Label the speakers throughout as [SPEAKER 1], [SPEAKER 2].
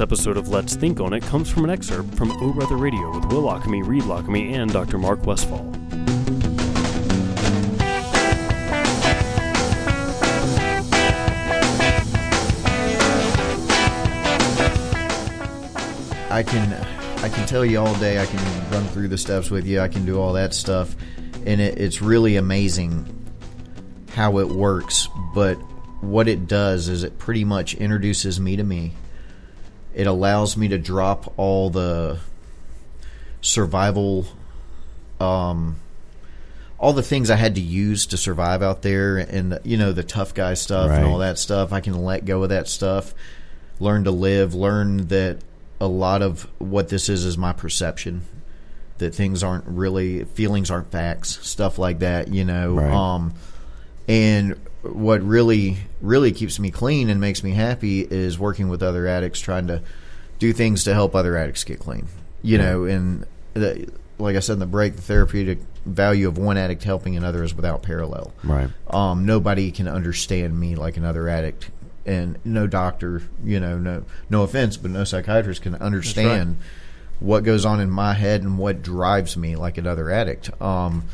[SPEAKER 1] This episode of Let's Think on It comes from an excerpt from O Brother Radio with Will Lockamy, Reed Lockamy, and Dr. Mark Westfall.
[SPEAKER 2] I can I can tell you all day. I can run through the steps with you. I can do all that stuff, and it, it's really amazing how it works. But what it does is it pretty much introduces me to me. It allows me to drop all the survival, um, all the things I had to use to survive out there, and you know the tough guy stuff and all that stuff. I can let go of that stuff. Learn to live. Learn that a lot of what this is is my perception. That things aren't really feelings aren't facts. Stuff like that. You know.
[SPEAKER 3] Right.
[SPEAKER 2] Um, and what really, really keeps me clean and makes me happy is working with other addicts, trying to do things to help other addicts get clean. You know, and the, like I said in the break, the therapeutic value of one addict helping another is without parallel.
[SPEAKER 3] Right.
[SPEAKER 2] Um, nobody can understand me like another addict, and no doctor, you know, no no offense, but no psychiatrist can understand what goes on in my head and what drives me like another addict. Um,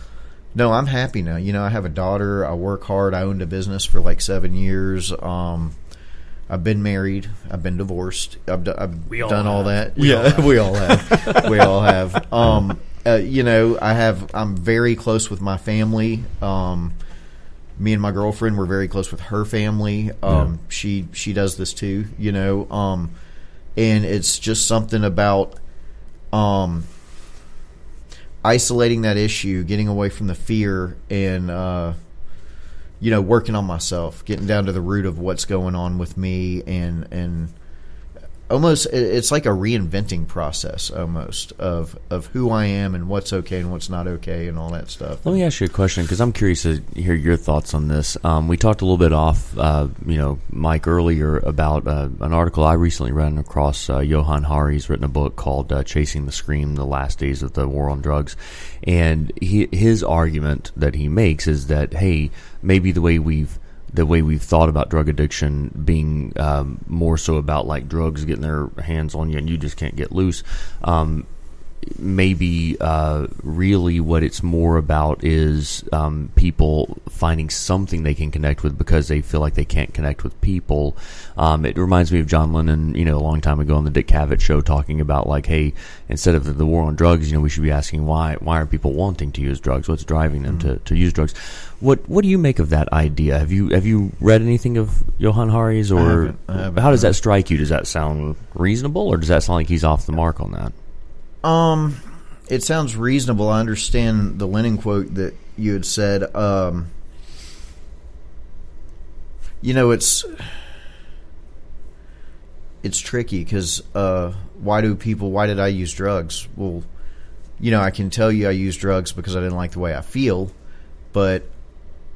[SPEAKER 2] no, I'm happy now. You know, I have a daughter. I work hard. I owned a business for like seven years. Um, I've been married. I've been divorced. I've, do, I've
[SPEAKER 1] We all
[SPEAKER 2] done all
[SPEAKER 1] have.
[SPEAKER 2] that. yeah, we all have. we all have. Um, uh, you know, I have. I'm very close with my family. Um, me and my girlfriend were very close with her family. Um, She she does this too. You know, um, and it's just something about um, isolating that issue, getting away from the fear, and uh, you know, working on myself, getting down to the root of what's going on with me, and and almost it's like a reinventing process, almost of of who I am and what's okay and what's not okay, and all that stuff.
[SPEAKER 3] Let me ask you a question because I'm curious to hear your thoughts on this. Um, we talked a little bit off, uh, you know, Mike earlier about uh, an article I recently ran across. Uh, Johann Hari's written a book called uh, "Chasing the Scream: The Last Days of the War on Drugs," and he, his argument that he makes is that hey, maybe the way we've the way we've thought about drug addiction being um, more so about like drugs getting their hands on you and you just can't get loose. Um, maybe uh, really what it's more about is um, people finding something they can connect with because they feel like they can't connect with people. Um, it reminds me of John Lennon, you know, a long time ago on the Dick Cavett show, talking about like, hey, instead of the, the war on drugs, you know, we should be asking why why are people wanting to use drugs? What's driving them to, to use drugs? What what do you make of that idea? Have you have you read anything of Johann Hari's or
[SPEAKER 2] haven't. I haven't,
[SPEAKER 3] how does that strike you? Does that sound reasonable or does that sound like he's off the mark on that?
[SPEAKER 2] Um, it sounds reasonable. I understand the Lennon quote that you had said. Um, you know, it's it's tricky because uh, why do people? Why did I use drugs? Well, you know, I can tell you I used drugs because I didn't like the way I feel, but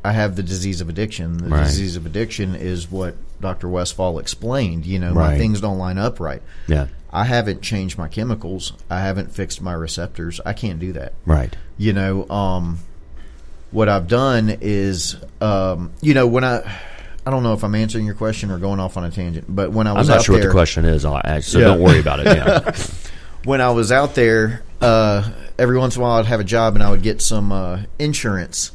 [SPEAKER 2] I have the disease of addiction. The
[SPEAKER 3] Right.
[SPEAKER 2] disease of addiction is what Dr. Westfall explained. You know, my things don't line up right.
[SPEAKER 3] Yeah.
[SPEAKER 2] I haven't changed my chemicals. I haven't fixed my receptors. I can't do that.
[SPEAKER 3] Right.
[SPEAKER 2] You know, um, what I've done is, um, you know, when I, I don't know if I'm answering your question or going off on a tangent, but when I
[SPEAKER 3] I'm
[SPEAKER 2] was
[SPEAKER 3] not
[SPEAKER 2] out
[SPEAKER 3] sure what
[SPEAKER 2] there,
[SPEAKER 3] the question is, so
[SPEAKER 2] Yeah.
[SPEAKER 3] don't worry about it. Yeah.
[SPEAKER 2] when I was out there, uh, every once in a while I'd have a job and I would get some uh, insurance,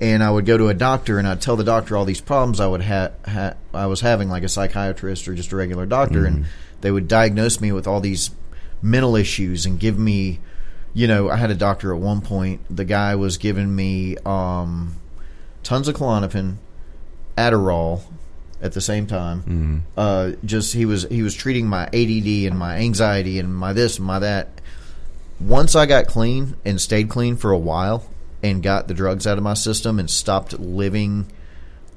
[SPEAKER 2] and I would go to a doctor and I'd tell the doctor all these problems I would ha- ha- I was having, like a psychiatrist or just a regular doctor, and they would diagnose me with all these mental issues and give me, you know, I had a doctor at one point. The guy was giving me um, tons of Klonopin, Adderall. At the same time, uh, just he was he was treating my ADD and my anxiety and my this and my that. Once I got clean and stayed clean for a while and got the drugs out of my system and stopped living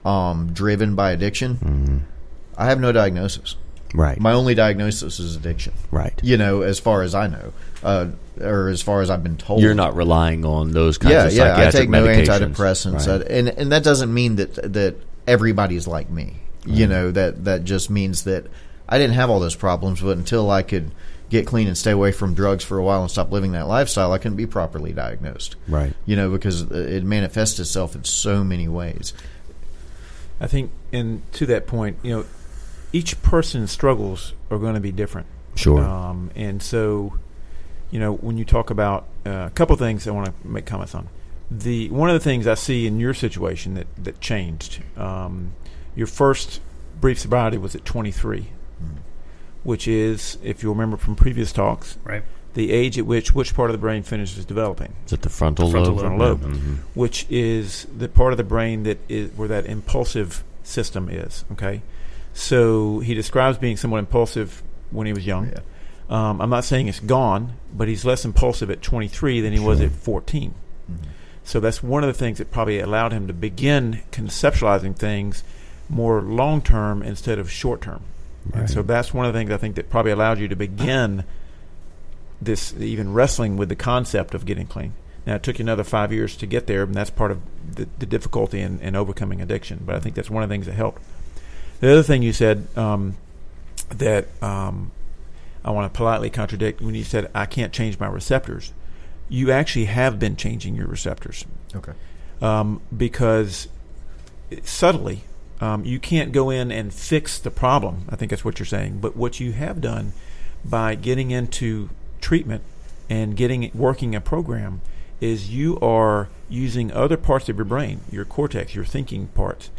[SPEAKER 2] um, driven by addiction, I have no diagnosis.
[SPEAKER 3] Right.
[SPEAKER 2] My only diagnosis is addiction.
[SPEAKER 3] right.
[SPEAKER 2] You know, as far as I know, uh, or as far as I've been told.
[SPEAKER 3] You're not relying on those kinds
[SPEAKER 2] Yeah,
[SPEAKER 3] of
[SPEAKER 2] yeah. I take no antidepressants,
[SPEAKER 3] Right.
[SPEAKER 2] uh, and and that doesn't mean that that everybody's like me. You know that that just means that I didn't have all those problems, but until I could get clean and stay away from drugs for a while and stop living that lifestyle, I couldn't be properly diagnosed.
[SPEAKER 3] Right.
[SPEAKER 2] You know, because it manifests itself in so many ways.
[SPEAKER 4] I think, and to that point, you know, each person's struggles are going to be different.
[SPEAKER 3] Sure.
[SPEAKER 4] Um, and so, you know, when you talk about uh, a couple of things I want to make comments on. The one of the things I see in your situation that that changed. Um, your first brief sobriety was at 23, which is, if you remember from previous talks,
[SPEAKER 1] Right.
[SPEAKER 4] the age at which which part of the brain finishes developing,
[SPEAKER 3] Is it the frontal,
[SPEAKER 1] frontal
[SPEAKER 3] lobe?
[SPEAKER 4] frontal lobe.
[SPEAKER 3] Yeah, mhm.
[SPEAKER 4] which is the part of the brain that is where that impulsive system is. Okay, so he describes being somewhat impulsive when he was young.
[SPEAKER 2] Yeah.
[SPEAKER 4] Um, I'm not saying it's gone, but he's less impulsive at 23 than he was at 14.
[SPEAKER 2] Mhm.
[SPEAKER 4] So that's one of the things that probably allowed him to begin conceptualizing things more long term instead of short term. And so that's one of the things I think that probably allowed you to begin this even wrestling with the concept of getting clean. Now it took you another five years to get there, and that's part of the, the difficulty in, in overcoming addiction. But I think that's one of the things that helped. The other thing you said um, that um, I want to politely contradict when you said I can't change my receptors. You actually have been changing your receptors
[SPEAKER 2] Okay.
[SPEAKER 4] um, because subtly um, you can't go in and fix the problem. I think that's what you're saying. But what you have done by getting into treatment and getting working a program is you are using other parts of your brain, your cortex, your thinking parts,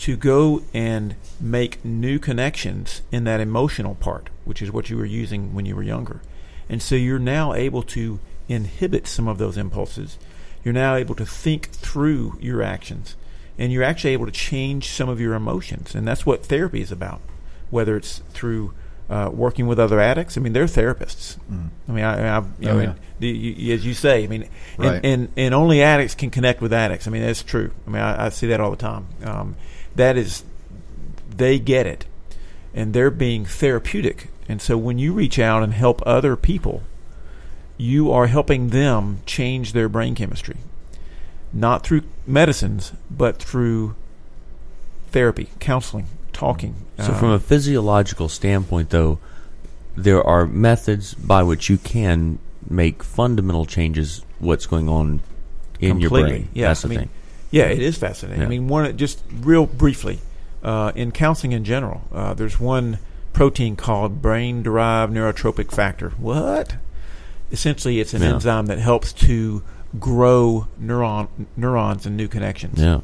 [SPEAKER 4] to go and make new connections in that emotional part, which is what you were using when you were younger. And so you're now able to inhibit some of those impulses. You're now able to think through your actions. And you're actually able to change some of your emotions. And that's what therapy is about, whether it's through uh, working with other addicts. I mean, they're therapists.
[SPEAKER 2] Mm.
[SPEAKER 4] I mean, I, I've, you
[SPEAKER 2] Oh,
[SPEAKER 4] know,
[SPEAKER 2] yeah.
[SPEAKER 4] the, you, as you say, I mean,
[SPEAKER 2] Right.
[SPEAKER 4] and, and, and only addicts can connect with addicts. I mean, that's true. I mean, I, I see that all the time. Um, that is, they get it, and they're being therapeutic. And so when you reach out and help other people, you are helping them change their brain chemistry, not through medicines, but through therapy, counseling, talking.
[SPEAKER 3] So,
[SPEAKER 4] Um,
[SPEAKER 3] from a physiological standpoint, though, there are methods by which you can make fundamental changes. What's going on in your brain?
[SPEAKER 4] Yeah,
[SPEAKER 3] That's the
[SPEAKER 4] I mean,
[SPEAKER 3] thing.
[SPEAKER 4] Yeah, it is fascinating. I mean, one just real briefly uh, in counseling in general, uh, there's one protein called brain-derived neurotropic factor. What? Essentially, it's an
[SPEAKER 3] Yeah.
[SPEAKER 4] enzyme that helps to grow neuron neurons and new connections.
[SPEAKER 3] Yeah.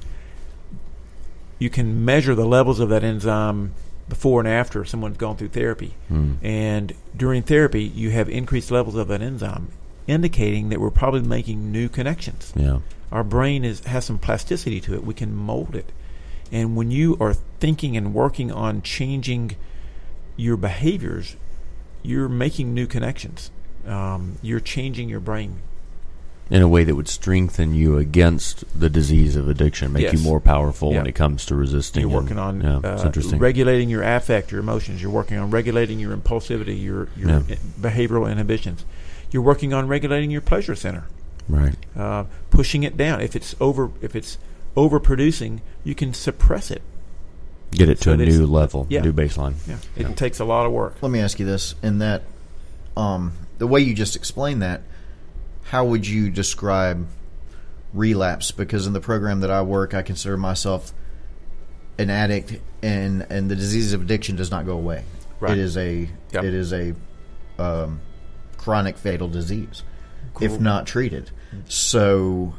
[SPEAKER 4] You can measure the levels of that enzyme before and after someone's gone through therapy.
[SPEAKER 3] Hmm.
[SPEAKER 4] And during therapy, you have increased levels of that enzyme, indicating that we're probably making new connections
[SPEAKER 3] Yeah.
[SPEAKER 4] our brain is has some plasticity to it. We can mold it. And when you are thinking and working on changing your behaviors, you're making new connections. Um, you're changing your brain.
[SPEAKER 3] In a way that would strengthen you against the disease of addiction, make you more powerful when it comes to resisting.
[SPEAKER 4] You're
[SPEAKER 3] and-
[SPEAKER 4] working on
[SPEAKER 3] Yeah,
[SPEAKER 4] uh,
[SPEAKER 3] it's interesting.
[SPEAKER 4] regulating your affect, your emotions. You're working on regulating your impulsivity, your your
[SPEAKER 3] Yeah.
[SPEAKER 4] behavioral inhibitions. You're working on regulating your pleasure center.
[SPEAKER 3] right.
[SPEAKER 4] uh, pushing it down. If it's over, if it's overproducing, you can suppress it.
[SPEAKER 3] Get it to a new level,
[SPEAKER 4] yeah.
[SPEAKER 3] new baseline.
[SPEAKER 4] Yeah, it
[SPEAKER 3] Yeah.
[SPEAKER 4] takes a lot of work.
[SPEAKER 2] Let me ask you this: in that, um, the way you just explained that, how would you describe relapse? Because in the program that I work, I consider myself an addict, and and the disease of addiction does not go away.
[SPEAKER 4] Right.
[SPEAKER 2] It is a
[SPEAKER 4] Yep.
[SPEAKER 2] it is a um, chronic fatal disease if not treated. So.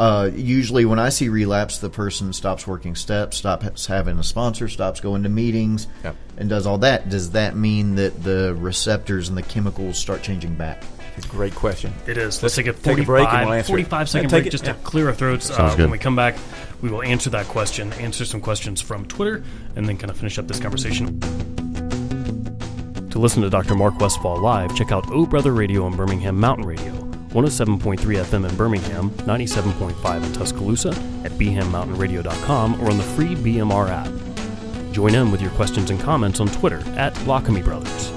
[SPEAKER 2] Uh, usually, when I see relapse, the person stops working steps, stops having a sponsor, stops going to meetings,
[SPEAKER 4] Yep.
[SPEAKER 2] and does all that. Does that mean that the receptors and the chemicals start changing back?
[SPEAKER 4] It's a great question.
[SPEAKER 1] It is. Let's take a
[SPEAKER 4] take a
[SPEAKER 1] 45,
[SPEAKER 4] break and we'll answer
[SPEAKER 1] 45 second
[SPEAKER 4] Yeah,
[SPEAKER 1] break
[SPEAKER 4] it,
[SPEAKER 1] just
[SPEAKER 4] yeah.
[SPEAKER 1] to clear our throats. Uh,
[SPEAKER 3] Sounds good.
[SPEAKER 1] when we come back, we will answer that question, answer some questions from Twitter, and then kind of finish up this conversation. To listen to Dr. Mark Westfall live, check out O Brother Radio on Birmingham Mountain Radio, 107.3 FM in Birmingham, 97.5 in Tuscaloosa, at bhammountainradio.com, or on the free BMR app. Join in with your questions and comments on Twitter at Lockamy Brothers.